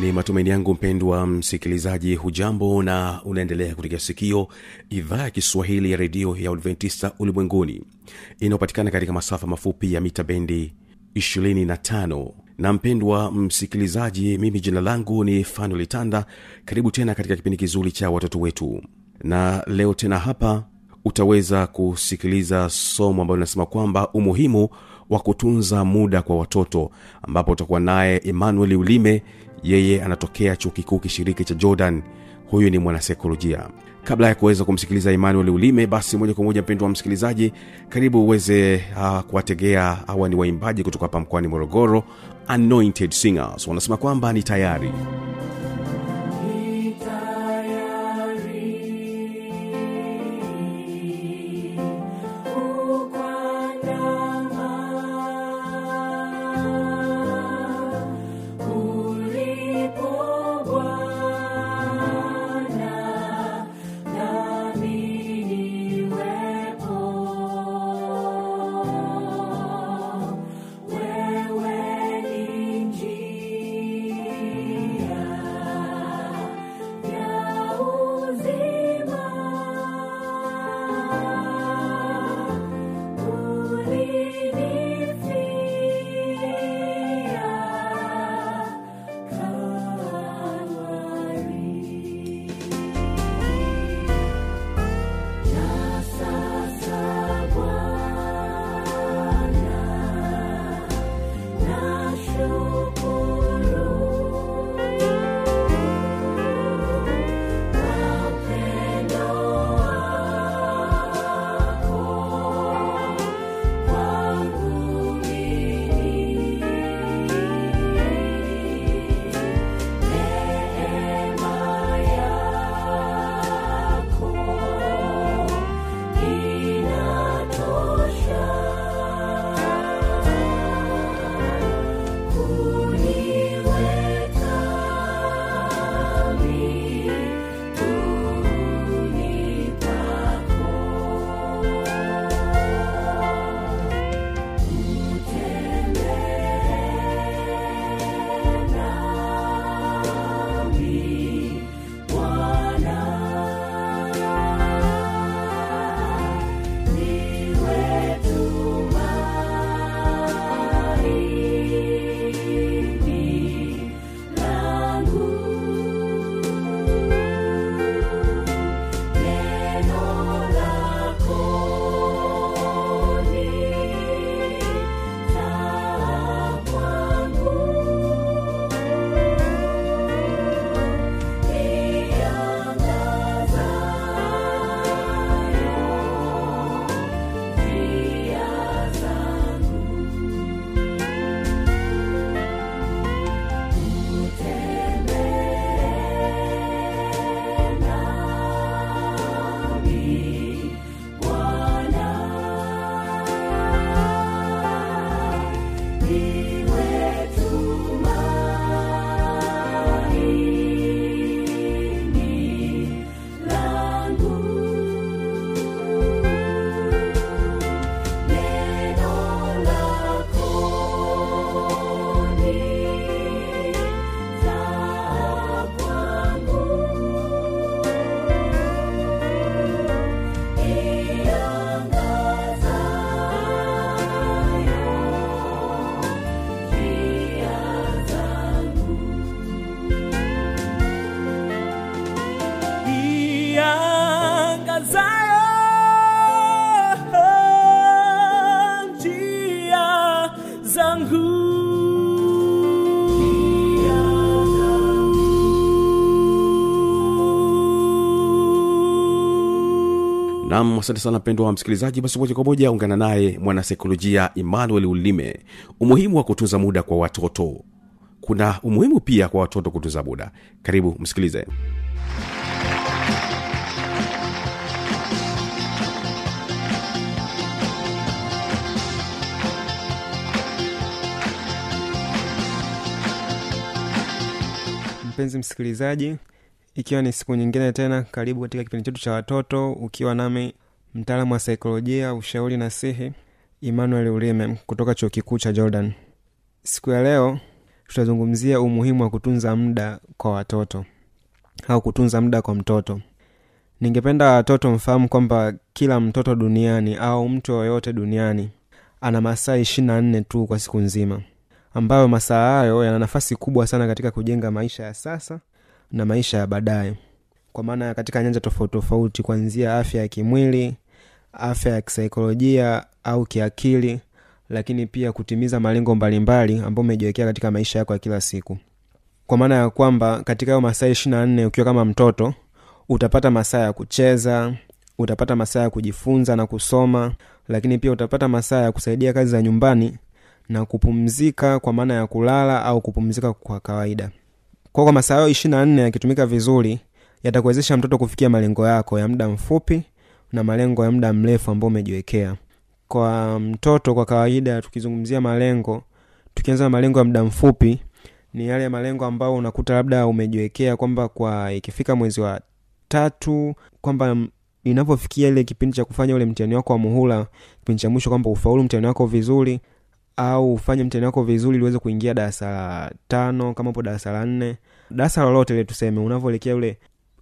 ni matumaini yangu mpendwa msikilizaji hujambo na unaendelea kutikia sikio idhaa ya kiswahili ya redio ya adventista ulimwenguni inayopatikana katika masafa mafupi ya mita bendi 25 na mpendwa msikilizaji mimi jina langu ni tanda karibu tena katika kipindi kizuri cha watoto wetu. Na leo tena hapa utaweza kusikiliza somo ambalo linasema kwamba umuhimu wa kutunza muda kwa watoto ambapo utakuwa naye emmanuel ulime yeye anatokea chuo kikuu kishiriki cha jordan. Huyu ni mwanasaikolojia kabla ya kuweza kumsikiliza emmanuel ulime basi moja kwa moja mpendo wa msikilizaji karibu uweze uh, kuwategea hawa ni waimbaji kutoka hapa mkoani morogoro anointed singers. Wanasema kwamba ni tayari asante sana mpendwa wa msikilizaji. Basi moja kwa moja ungana naye mwanasaikolojia emmanuel ulime. Umuhimu wa kutunza muda kwa watoto. Kuna umuhimu pia kwa watoto kutunza muda. Karibu msikilize. Mpenzi msikilizaji ikiwa ni siku nyingine tena karibu katika kipindi chetu cha watoto ukiwa nami mtaalamu wa saikolojia ushauri na sihi emmanuel ulime kutoka chuo kikuu cha jordan. Siku ya leo tutazungumzia umuhimu wa kutunza muda kwa watoto au kutunza muda kwa mtoto. Ningependa watoto mfahamu kwamba kila mtoto duniani au mtu yoyote duniani ana masaa ishiri na nne tu kwa siku nzima ambayo masaa hayo yana nafasi kubwa sana katika kujenga maisha ya sasa na maisha ya baadaye. Kwa maana katika nyanja tofauti tofauti kuanzia afya ya kimwili afya ya kisaikolojia au kiakili lakini pia kutimiza malengo mbalimbali ambayo umejiwekea katika maisha yako ya kila siku. Kwa maana ya kwamba katika hayo masaa ishirina na nne ukiwa kama mtoto utapata masaa ya kucheza utapata masaa ya kujifunza na kusoma lakini pia utapata masaa ya kusaidia kazi za nyumbani na kupumzika kwa maana ya kulala au kupumzika kwa kawaida. Kwa kwa masaa hayo ishirina na nne yakitumika vizuri yatakuwezesha mtoto kufikia malengo yako ya muda mfupi na malengo ya muda mrefu ambao umejiwekea. Kwa mtoto kwa kawaida tukizungumzia malengo tukianza na malengo ya muda mfupi ni yale malengo ambayo unakuta labda umejiwekea kwamba kwa ikifika mwezi wa tatu kwamba inapofikia ile kipindi cha kufanya ule mtihani wako wa muhula kipindi cha mwisho kwamba ufaulu mtihani wako vizuri au ufanye mtihani wako vizuri ili kuingia darasa la tano kama upo darasa la nne. Darasa lolote ile tuseme unavyoelekea ule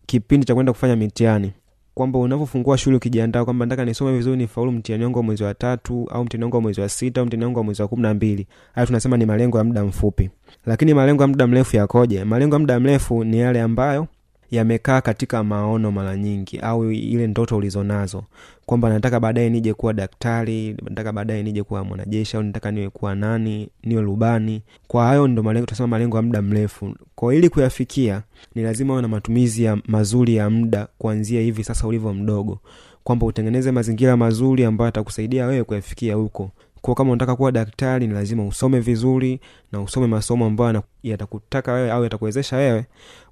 kipindi cha kwenda kufanya mitihani kwamba unavyofungua shule ukijiandaa kwamba nataka nisome vizuri nifaulu mtihani wangu wa mwezi wa tatu au mtihani wangu wa mwezi wa sita au mtihani wangu wa mwezi wa kumi na mbili. Hayo tunasema ni malengo ya muda mfupi. Lakini malengo ya muda mrefu yakoje? Malengo ya muda mrefu ni yale ambayo yamekaa katika maono mara nyingi au ile ndoto ulizonazo kwamba nataka baadaye nije kuwa daktari nataka baadaye nije kuwa mwanajeshi au nataka niwe kuwa nani niwe rubani. Kwa hayo ndo malengo tunasema malengo ya muda mrefu. Kwa ili kuyafikia ni lazima uwe na matumizi ya mazuri ya muda kuanzia hivi sasa ulivyo mdogo. Kwamba utengeneze mazingira mazuri ambayo atakusaidia wewe kuyafikia huko. Kwa kama unataka kuwa daktari ni lazima usome vizuri na usome masomo ambayo yatakutaka wewe au yatakuwezesha wewe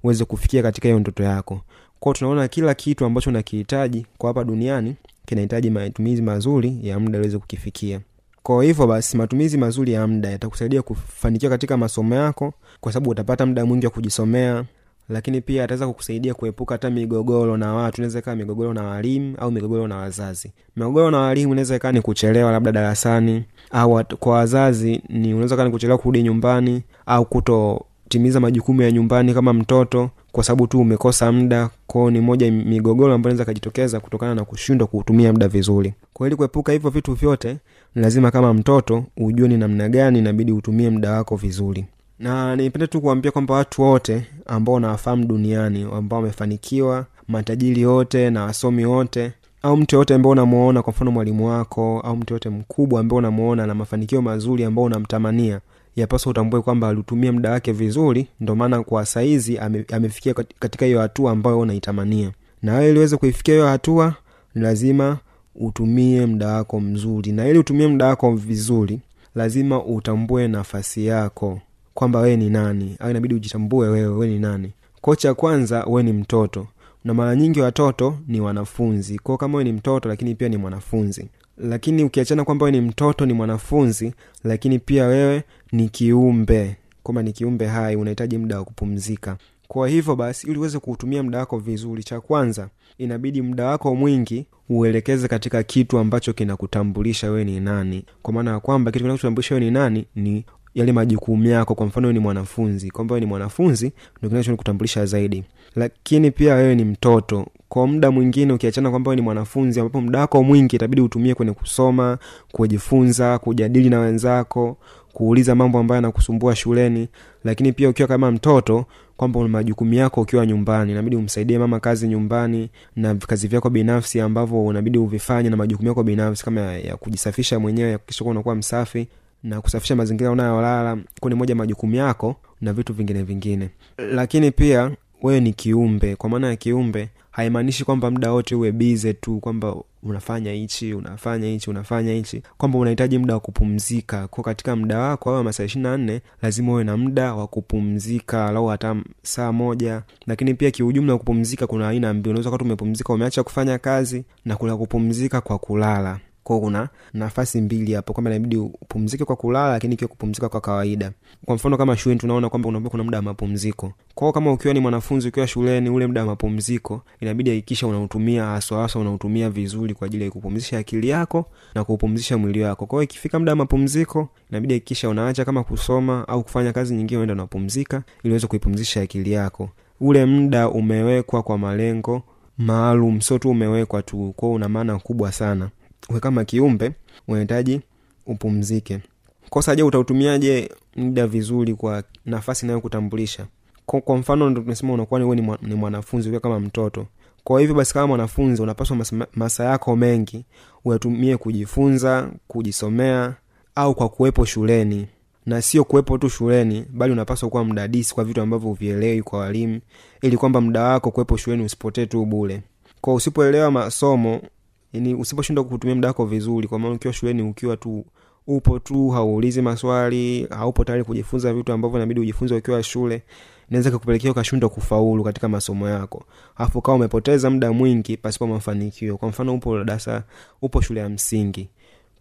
uweze kufikia katika hiyo ndoto yako. Kwao tunaona kila kitu ambacho nakihitaji kwa hapa duniani kinahitaji matumizi mazuri ya muda uweze kukifikia. Kwa hivyo basi matumizi mazuri ya muda yatakusaidia kufanikiwa katika masomo yako kwa sababu utapata muda mwingi wa kujisomea lakini pia ataweza kukusaidia kuepuka hata migogoro na watu. Inaweza ikawa migogoro na walimu au migogoro na wazazi. Migogoro na walimu inaweza ikawa ni kuchelewa labda darasani au kwa wazazi ni unaweza kaa ni kuchelewa kurudi nyumbani au kutotimiza majukumu ya nyumbani kama mtoto kwa sababu tu umekosa muda. Kwao ni moja migogoro ambayo inaweza kajitokeza kutokana na kushindwa kuutumia muda vizuri. Kwa ili kuepuka hivyo vitu vyote ni lazima kama mtoto ujue ni namna gani inabidi utumie muda wako vizuri. Na nipende tu kuambia kwamba watu wote ambao unawafahamu duniani ambao wamefanikiwa matajiri wote na wasomi wote au mtu yoyote ambao unamuona kwa mfano mwalimu wako au mtu yoyote mkubwa ambao unamuona na mafanikio mazuri ambao unamtamania yapaswa utambue kwamba alitumia muda wake vizuri ndo maana kwa saizi ame, amefikia katika hiyo hatua ambayo unaitamania. Na wewe iliweze kuifikia hiyo hatua ni lazima utumie muda wako mzuri. Na ili utumie muda wako vizuri lazima utambue nafasi yako kwamba wewe ni nani. Au inabidi ujitambue wewe wewe ni nani. Ko cha kwanza wewe ni mtoto. Na mara nyingi watoto ni wanafunzi. Kwao kama wewe ni mtoto lakini pia ni mwanafunzi lakini ukiachana kwamba wewe ni mtoto ni mwanafunzi lakini pia wewe ni kiumbe kwamba ni kiumbe hai unahitaji muda wa kupumzika. Kwa hivyo basi ili uweze kuutumia muda wako vizuri cha kwanza inabidi muda wako mwingi uelekeze katika kitu ambacho kinakutambulisha wewe ni nani. Kwa maana ya kwamba kitu kinachotambulisha wewe ni nani ni yale majukumu yako. Kwa mfano ni mwanafunzi. Kwamba wewe ni mwanafunzi ndo kinachokutambulisha zaidi. Lakini pia wewe ni mtoto kwa muda mwingine ukiachana kwamba ni mwanafunzi ambapo muda wako mwingi itabidi utumie kwenye kusoma kujifunza kujadili na wenzako kuuliza mambo ambayo yanakusumbua shuleni. Lakini pia ukiwa kama mtoto kwamba majukumu yako ukiwa nyumbani inabidi umsaidie mama kazi nyumbani na kazi vyako binafsi ambavyo unabidi uvifanye na majukumu yako binafsi kama ya, ya kujisafisha mwenyewe yakikisha kuwa unakuwa msafi na kusafisha mazingira unayolala kuni moja majukumu yako na vitu vingine vingine. Lakini pia wewe ni kiumbe kwa maana ya kiumbe haimaanishi kwamba muda wote uwe bize tu kwamba unafanya hichi unafanya hichi unafanya hichi. Kwamba unahitaji muda wa kupumzika. Ko katika muda wako au masaa ishiri na nne lazima uwe na muda wa kupumzika lau hata saa moja. Lakini pia kiujumla kupumzika kuna aina mbili. Unaweza kati umepumzika umeacha kufanya kazi na kuna kupumzika kwa kulala kwao kuna nafasi mbili hapo. Kwamba inabidi upumzike kwa kulala lakini ikiwa kupumzika kwa kawaida. Kwa mfano kama shuleni tunaona kwamba unaambia kuna muda wa mapumziko. Kwao kama ukiwa ni mwanafunzi ukiwa shuleni ule muda wa mapumziko inabidi hakikisha unautumia haswa unautumia vizuri kwa ajili ya kupumzisha akili yako na kuupumzisha mwili wako. Kwao ikifika muda wa mapumziko inabidi hakikisha unaacha kama kusoma au kufanya kazi nyingine unaenda unapumzika ili uweze kuipumzisha akili yako. Ule muda umewekwa kwa malengo maalum sio tu umewekwa tu. Kwao una maana kubwa sana we kama kiumbe unahitaji upumzike. Kosa je utautumiaje muda vizuri kwa nafasi inayokutambulisha? Kwa, mfano ndo unakuwa ni, ni, ni mwanafunzi ukiwa kama mtoto. Kwa hivyo basi kama mwanafunzi unapaswa masa yako mengi uyatumie kujifunza kujisomea au kwa kuwepo shuleni. Na sio kuwepo tu shuleni bali unapaswa kuwa mdadisi kwa vitu ambavyo uvielewi kwa walimu ili kwamba muda wako kuwepo shuleni usipotee tu bule kwa usipoelewa masomo yani usiposhindwa kutumia muda wako vizuri kwa maana ukiwa shuleni ukiwa tu upo tu hauulizi maswali haupo tayari kujifunza vitu ambavyo inabidi ujifunze ukiwa shule inaweza kukupelekea ukashindwa kufaulu katika masomo yako. Alafu kawa umepoteza muda mwingi pasipo mafanikio. Kwa mfano upo darasa upo shule ya msingi.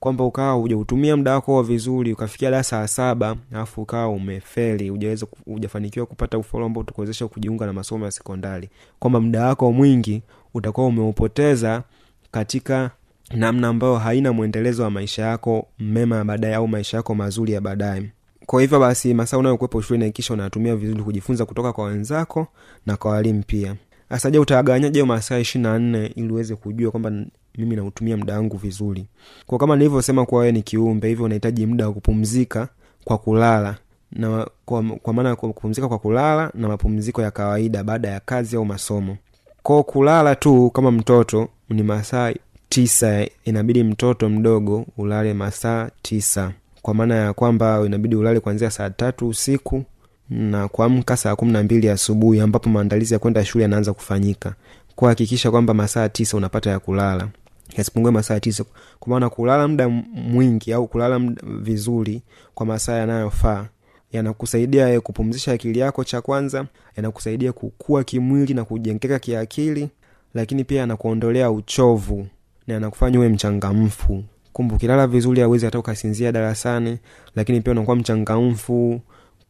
Kwamba ukawa hujautumia muda wako vizuri ukafikia darasa la saba alafu ukawa umefeli ujaweza hujafanikiwa kupata ufaulu ambao utakuwezesha kujiunga na masomo ya sekondari. Kwamba muda wako mwingi utakuwa umeupoteza katika namna ambayo haina mwendelezo wa maisha yako mema ya baadaye au maisha yako mazuri ya baadaye. Kwa hivyo basi masaa unayokuwepo shuleni hakikisha unatumia vizuri kujifunza kutoka kwa wenzako na kwa walimu pia. Sasa je masaa ishiri na nne ili uweze kujua kwamba mimi nautumia muda wangu vizuri? Kwa kama nilivyosema kuwa wewe ni kiumbe hivyo unahitaji muda wa kupumzika kwa kulala. Na kwa, kwa maana kupumzika kwa kulala na mapumziko ya kawaida baada ya kazi au masomo. Ko kulala tu kama mtoto ni masaa tisa inabidi mtoto mdogo ulale masaa tisa. Kwa maana ya kwamba inabidi ulale kuanzia saa tatu usiku na kuamka saa kumi na mbili asubuhi ambapo maandalizi ya kwenda shule yanaanza kufanyika. Kuhakikisha kwamba masaa tisa unapata ya kulala. Yasipungue masaa tisa. Kwa maana kulala muda mwingi au kulala mda vizuri kwa masaa yanayofaa yanakusaidia kupumzisha akili yako cha kwanza yanakusaidia kukua kimwili na kujengeka kiakili lakini pia anakuondolea uchovu na anakufanya uwe mchangamfu. Kumbu ukilala vizuri awezi hata ukasinzia darasani lakini pia unakuwa mchangamfu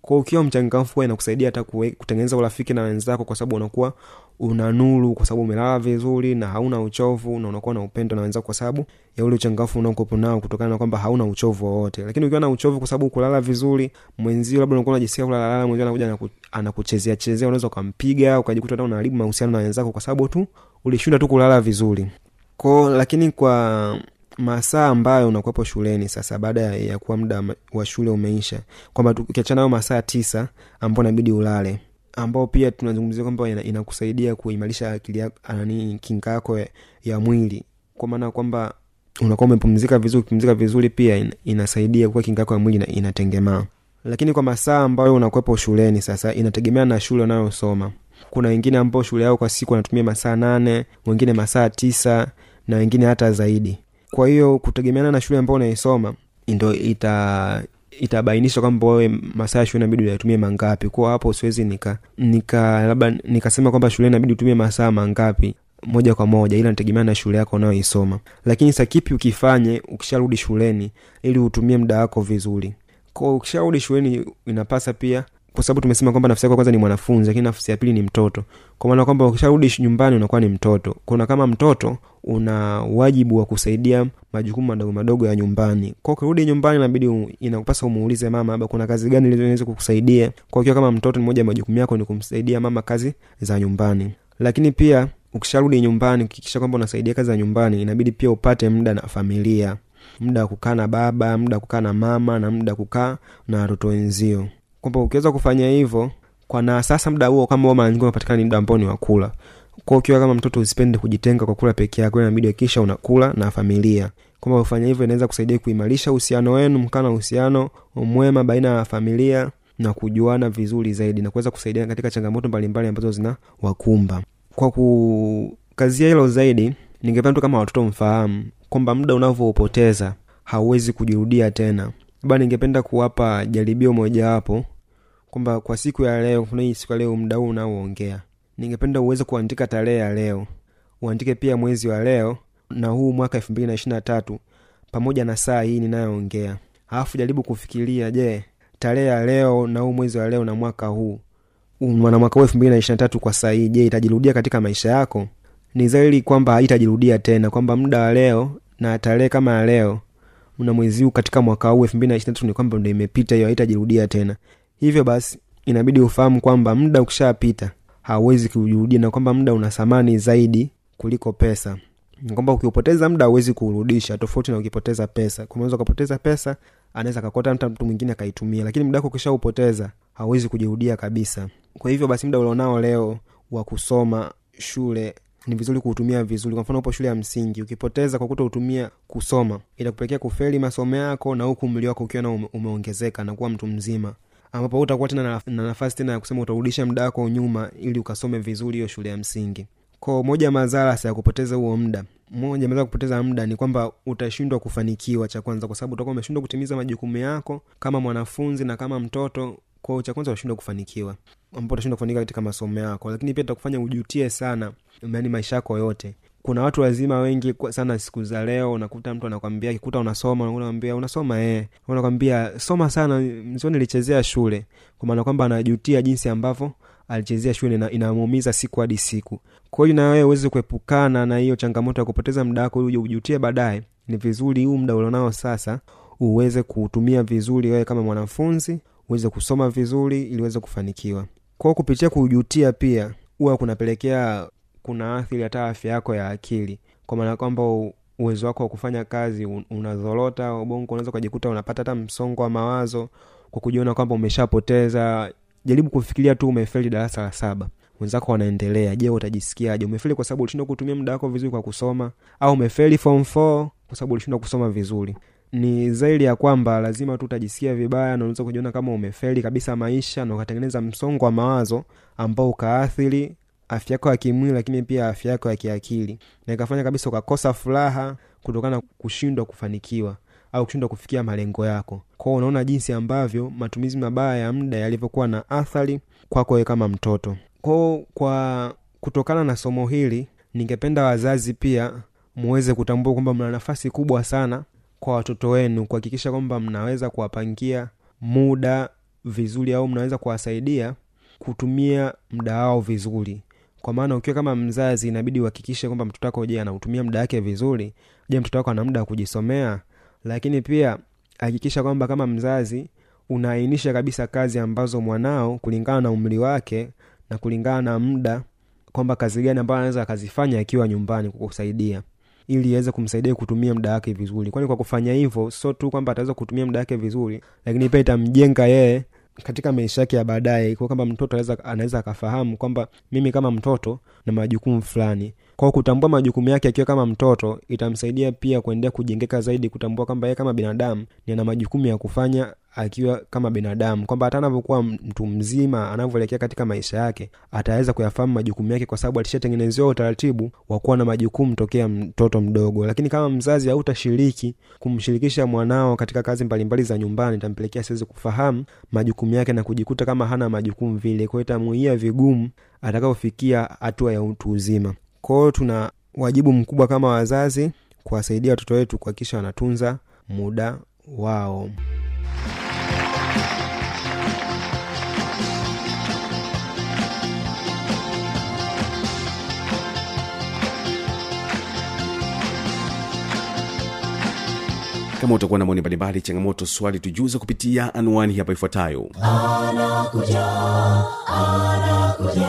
kwa ukiwa mchangamfu inakusaidia hata kutengeneza urafiki na wenzako kwa sababu unakuwa una nuru kwa sababu umelala vizuri na hauna uchovu na unakuwa na upendo na wenzako kwa sababu ya ule uchangamfu unaokuwepo nao kutokana na kwamba hauna uchovu wowote. Lakini ukiwa na uchovu kwa sababu kulala vizuri mwenzio labda unakuwa unajisikia kulalala mwenzio anakuja anakuchezea chezea unaweza ukampiga ukajikuta hata unaharibu mahusiano na wenzako kwa sababu tu ulishinda tu kulala vizuri. Ko lakini kwa masaa ambayo unakuwepo shuleni sasa baada ya, ya kuwa muda wa shule umeisha kwamba ukiachana nayo masaa tisa ambao inabidi ulale ambao pia tunazungumzia kwamba inakusaidia ina kuimarisha akili nani kinga yako ya, mwili. Kwa maana kwamba unakuwa umepumzika vizuri ukipumzika vizuri pia in, inasaidia kuwa kinga yako ya mwili inatengemaa. Lakini kwa masaa ambayo unakuwepo shuleni sasa inategemea na shule unayosoma. Kuna wengine ambao shule yao kwa siku wanatumia masaa nane wengine masaa tisa na wengine hata zaidi kwa hiyo kutegemeana na shule ambao unaisoma ndo ita itabainisha kwamba wewe masaa ya shule inabidi uyatumie mangapi. Kwa hapo siwezi nika nika labda nikasema kwamba shule inabidi utumie masaa mangapi moja kwa moja ila nategemea na shule yako unayoisoma. Lakini sa kipi ukifanye ukisharudi shuleni ili utumie muda wako vizuri. Ko ukisharudi shuleni inapasa pia kwa sababu tumesema kwamba nafsi yako kwanza ni mwanafunzi lakini nafsi ya pili ni mtoto. Kwa maana kwamba ukisharudi nyumbani unakuwa ni mtoto. Kuna kama mtoto una wajibu wa kusaidia majukumu madogo madogo ya nyumbani. Kwa ukirudi nyumbani inabidi inakupasa umuulize mama labda kuna kazi gani inaweza kukusaidia? Kwa ukiwa kama mtoto ni moja ya majukumu yako ni kumsaidia mama kazi za nyumbani. Lakini pia ukisharudi nyumbani ukikisha kwamba unasaidia kazi za nyumbani inabidi pia upate muda na familia. Muda wa kukaa na baba muda wa kukaa na mama na muda wa kukaa na watoto wenzio kwamba ukiweza kufanya hivyo kwa na sasa muda huo kama mara nyingi unapatikana ni muda ambao ni wakula kwa ukiwa kama mtoto usipende kujitenga kwa kula peke yako inabidi hakikisha unakula na familia. Kwamba ufanya hivyo inaweza kusaidia kuimarisha uhusiano wenu mkaa na uhusiano mwema baina ya familia na kujuana vizuri zaidi na kuweza kusaidia katika changamoto mbalimbali ambazo zina kwa kukazia hilo zaidi ningependa tu kama watoto mfahamu kwamba muda unavyoupoteza hauwezi kujirudia tena labda ningependa kuwapa jaribio mojawapo kwamba kwa siku ya leo kuna siku ya leo mda huu unaoongea. Ningependa uweze kuandika tarehe ya leo. Uandike pia mwezi wa leo na huu mwaka elfu mbili na ishiri na tatu pamoja na saa hii ninayoongea. Alafu jaribu kufikiria je tarehe ya leo na huu mwezi wa leo na mwaka huu na mwaka huu elfu mbili na ishiri na tatu kwa saa hii je itajirudia katika maisha yako? Ni zaili kwamba haitajirudia tena kwamba muda wa leo na tarehe kama ya leo na mwezi huu katika mwaka huu elfu mbili na ishiri na tatu ni kwamba ndo imepita hiyo haitajirudia tena. Hivyo basi inabidi ufahamu kwamba muda ukishapita hauwezi kujirudia na kwamba muda una thamani zaidi kuliko pesa. Kwamba ukiupoteza muda hauwezi kuurudisha tofauti na ukipoteza pesa. Kunaweza ukapoteza pesa anaweza kakota hata mtu mwingine akaitumia lakini muda wako ukishaupoteza hauwezi kujirudia kabisa. Kwa hivyo basi muda ulionao leo wa kusoma shule ni vizuri kuutumia vizuri. Kwa mfano upo shule ya msingi ukipoteza kwa kutoutumia kusoma itakupelekea kufeli masomo yako na huku mli wako ukiwa na ume, umeongezeka na kuwa mtu mzima. Ambapo utakuwa tena na, na nafasi tena ya kusema utarudisha muda wako nyuma ili ukasome vizuri hiyo shule ya msingi. Ko moja madhara sa ya kupoteza huo muda moja madhara kupoteza muda ni kwamba utashindwa kufanikiwa cha kwanza kwa sababu utakuwa umeshindwa kutimiza majukumu yako kama mwanafunzi na kama mtoto kwao cha kwanza utashindwa kufanikiwa ambapo utashindwa kufanika katika masomo yako lakini pia takufanya ujutie sana yani maisha yako yote. Kuna watu wazima wengi sana siku za leo unakuta mtu anakwambia kikuta unasoma unakwambia unasoma eh. Unakwambia soma sana mzio nilichezea shule. Kwa maana kwamba anajutia jinsi ambavyo alichezea shule na inamuumiza siku hadi siku. Kwa hiyo na wewe uweze kuepukana na hiyo changamoto ya kupoteza muda wako uje ujutie baadaye. Ni vizuri huu muda ulionao sasa uweze kuutumia vizuri wewe kama mwanafunzi uweze kusoma vizuri ili uweze kufanikiwa kwao kupitia kujutia pia huwa kunapelekea kuna athiri hata afya yako ya akili. Kwa maana kwamba uwezo wako wa kufanya kazi unazorota ubongo unaweza ukajikuta unapata hata msongo wa mawazo kwa kujiona kwamba umeshapoteza. Jaribu kufikiria tu umefeli darasa la saba. Wenzako wanaendelea. Je utajisikiaje? Umefeli kwa sababu ulishindwa kutumia muda wako vizuri kwa kusoma? Au umefeli form 4 kwa sababu ulishindwa kusoma vizuri ni zaidi ya kwamba lazima tu utajisikia vibaya na unaweza kujiona kama umefeli kabisa maisha na ukatengeneza msongo wa mawazo ambao ukaathiri afya yako ya kimwili lakini pia afya yako ya kiakili. Na ikafanya kabisa ukakosa furaha kutokana na kushindwa kufanikiwa au kushindwa kufikia malengo yako. Kwao unaona jinsi ambavyo matumizi mabaya ya muda yalivyokuwa na athari kwako kama mtoto. Kwao kwa kutokana na somo hili ningependa wazazi pia muweze kutambua kwamba mna nafasi kubwa sana kwa watoto wenu kuhakikisha kwamba mnaweza kuwapangia muda vizuri au mnaweza kuwasaidia kutumia muda wao vizuri. Kwa maana ukiwa kama mzazi inabidi uhakikishe kwamba mtoto wako je anautumia muda wake vizuri? Je mtoto wako ana muda wa kujisomea? Lakini pia hakikisha kwamba kama mzazi unaainisha kabisa kazi ambazo mwanao kulingana na umri wake na kulingana na muda kwamba kazi gani ambayo anaweza akazifanya akiwa nyumbani kukusaidia ili iweze kumsaidia kutumia muda wake vizuri. Kwani kwa kufanya hivyo sio tu kwamba ataweza kutumia muda wake vizuri lakini pia itamjenga yeye katika maisha yake ya baadaye. Kwa kwamba mtoto anaweza akafahamu kwamba mimi kama mtoto na majukumu fulani kwao kutambua majukumu yake akiwa kama mtoto itamsaidia pia kuendelea kujengeka zaidi kutambua kwamba yeye kama binadamu ni ana majukumu ya kufanya akiwa kama binadamu. Kwamba hata anavyokuwa mtu mzima anavyoelekea katika maisha yake ataweza kuyafahamu majukumu yake kwa sababu alishatengenezewa utaratibu wa kuwa na majukumu tokea mtoto mdogo. Lakini kama mzazi hautashiriki kumshirikisha mwanao katika kazi mbalimbali za nyumbani itampelekea siwezi kufahamu majukumu yake na kujikuta kama hana majukumu vile. Kwao itamuia vigumu atakapofikia hatua ya utu uzima kwao tuna wajibu mkubwa kama wazazi kuwasaidia watoto wetu kuhakikisha wanatunza muda wao. Kama utakuwa na maoni mbalimbali changamoto swali tujuza kupitia anwani hapa ifuatayo. Anakuja anakuja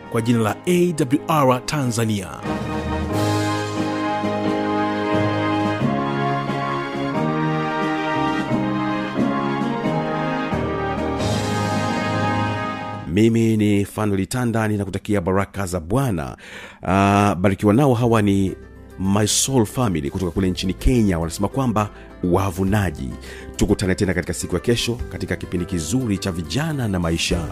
kwa jina la awr tanzania. Mimi ni fanolitanda ninakutakia baraka za bwana. Uh, barikiwa nao hawa ni my soul family kutoka kule nchini kenya. Wanasema kwamba wavunaji. Tukutane tena katika siku ya kesho katika kipindi kizuri cha vijana na maisha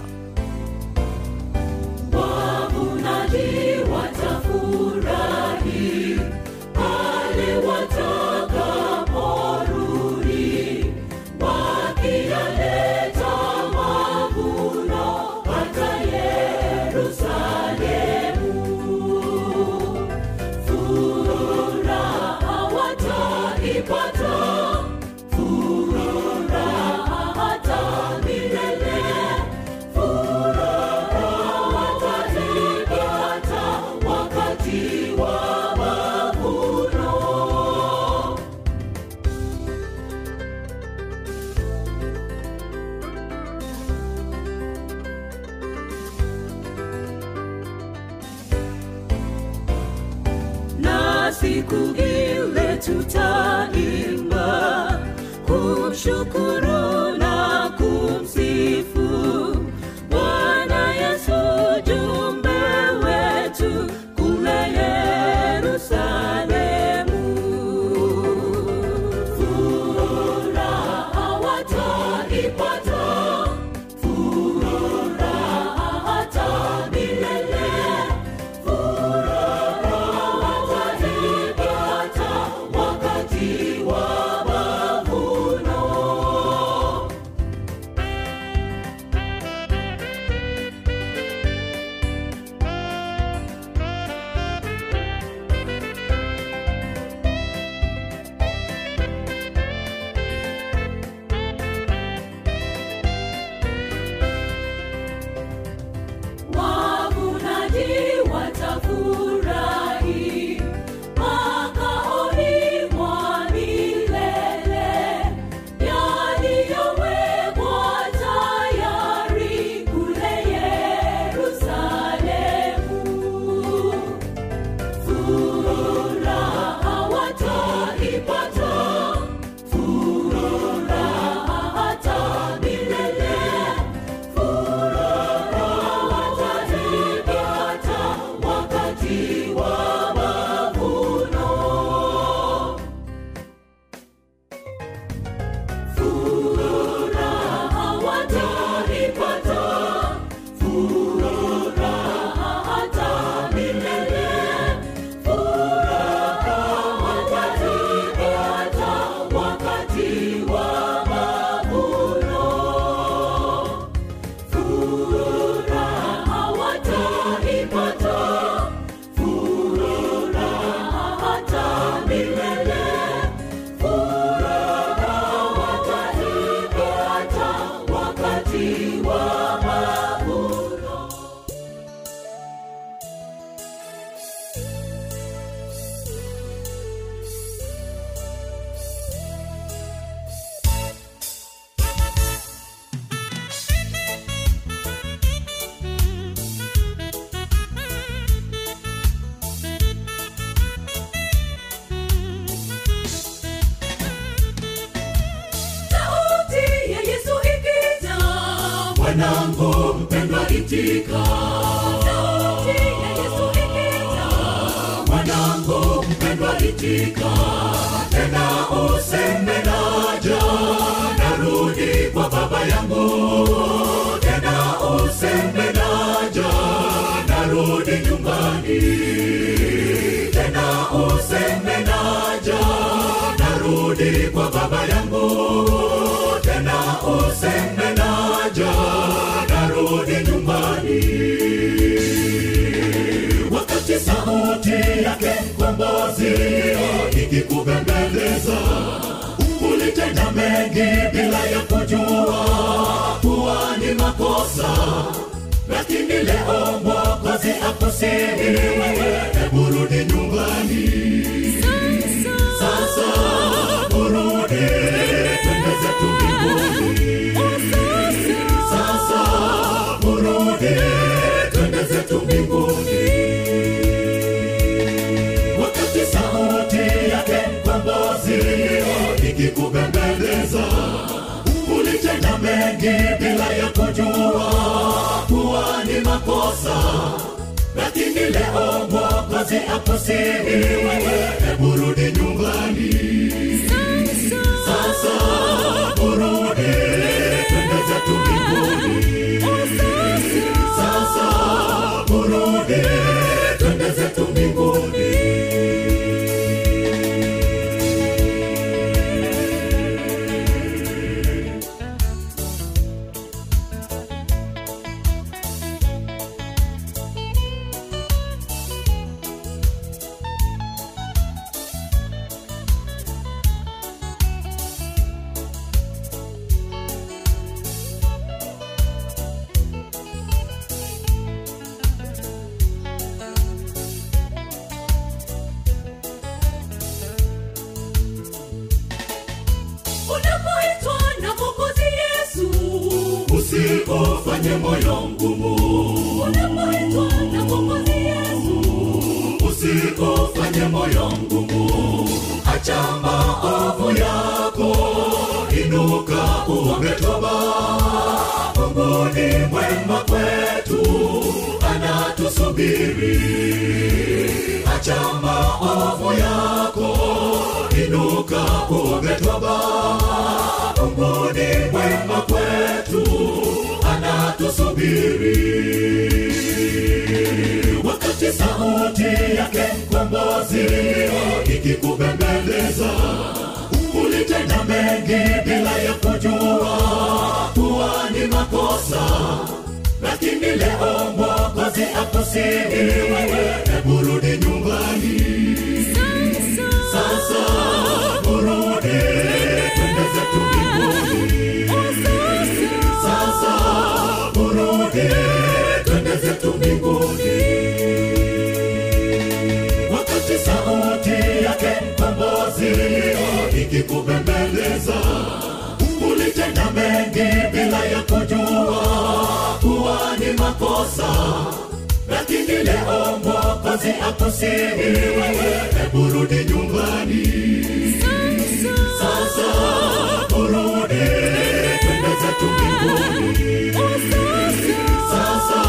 mwanangu mpendwa itika. Mwanangu mpendwa itika. Mengi bila ya kujua kuwa ni makosa. Lakini leo mwokozi akusihi wewe hebu rudi nyumbani. Sasa urudi twende zetu mbinguni mengi bila ya kujua kuwa ni makosa. Lakini leo mwokozi akusihi wewe hebu nyumbani. Sasa burudi twende zetu mbinguni. Sasa burudi twende zetu mbinguni ni mwema kwetu anatusubiri. Acha maovu yako inuka uombe toba mungu ni mwema kwetu anatusubiri. Wakati sauti yake mkombozi ikikubembeleza ulitenda mengi bila ya kujua kuwa ni makosa. Lakini leo mwokozi akusihi hebu nyumbani. Sasa burudi twende sasa burudi twende ikikubembeleza ulitenda mengi bila ya kujua kuwa ni makosa. Lakini leo mwokozi akusihi wewe eburudi nyumbani. Sasa burudi twende zetu sasa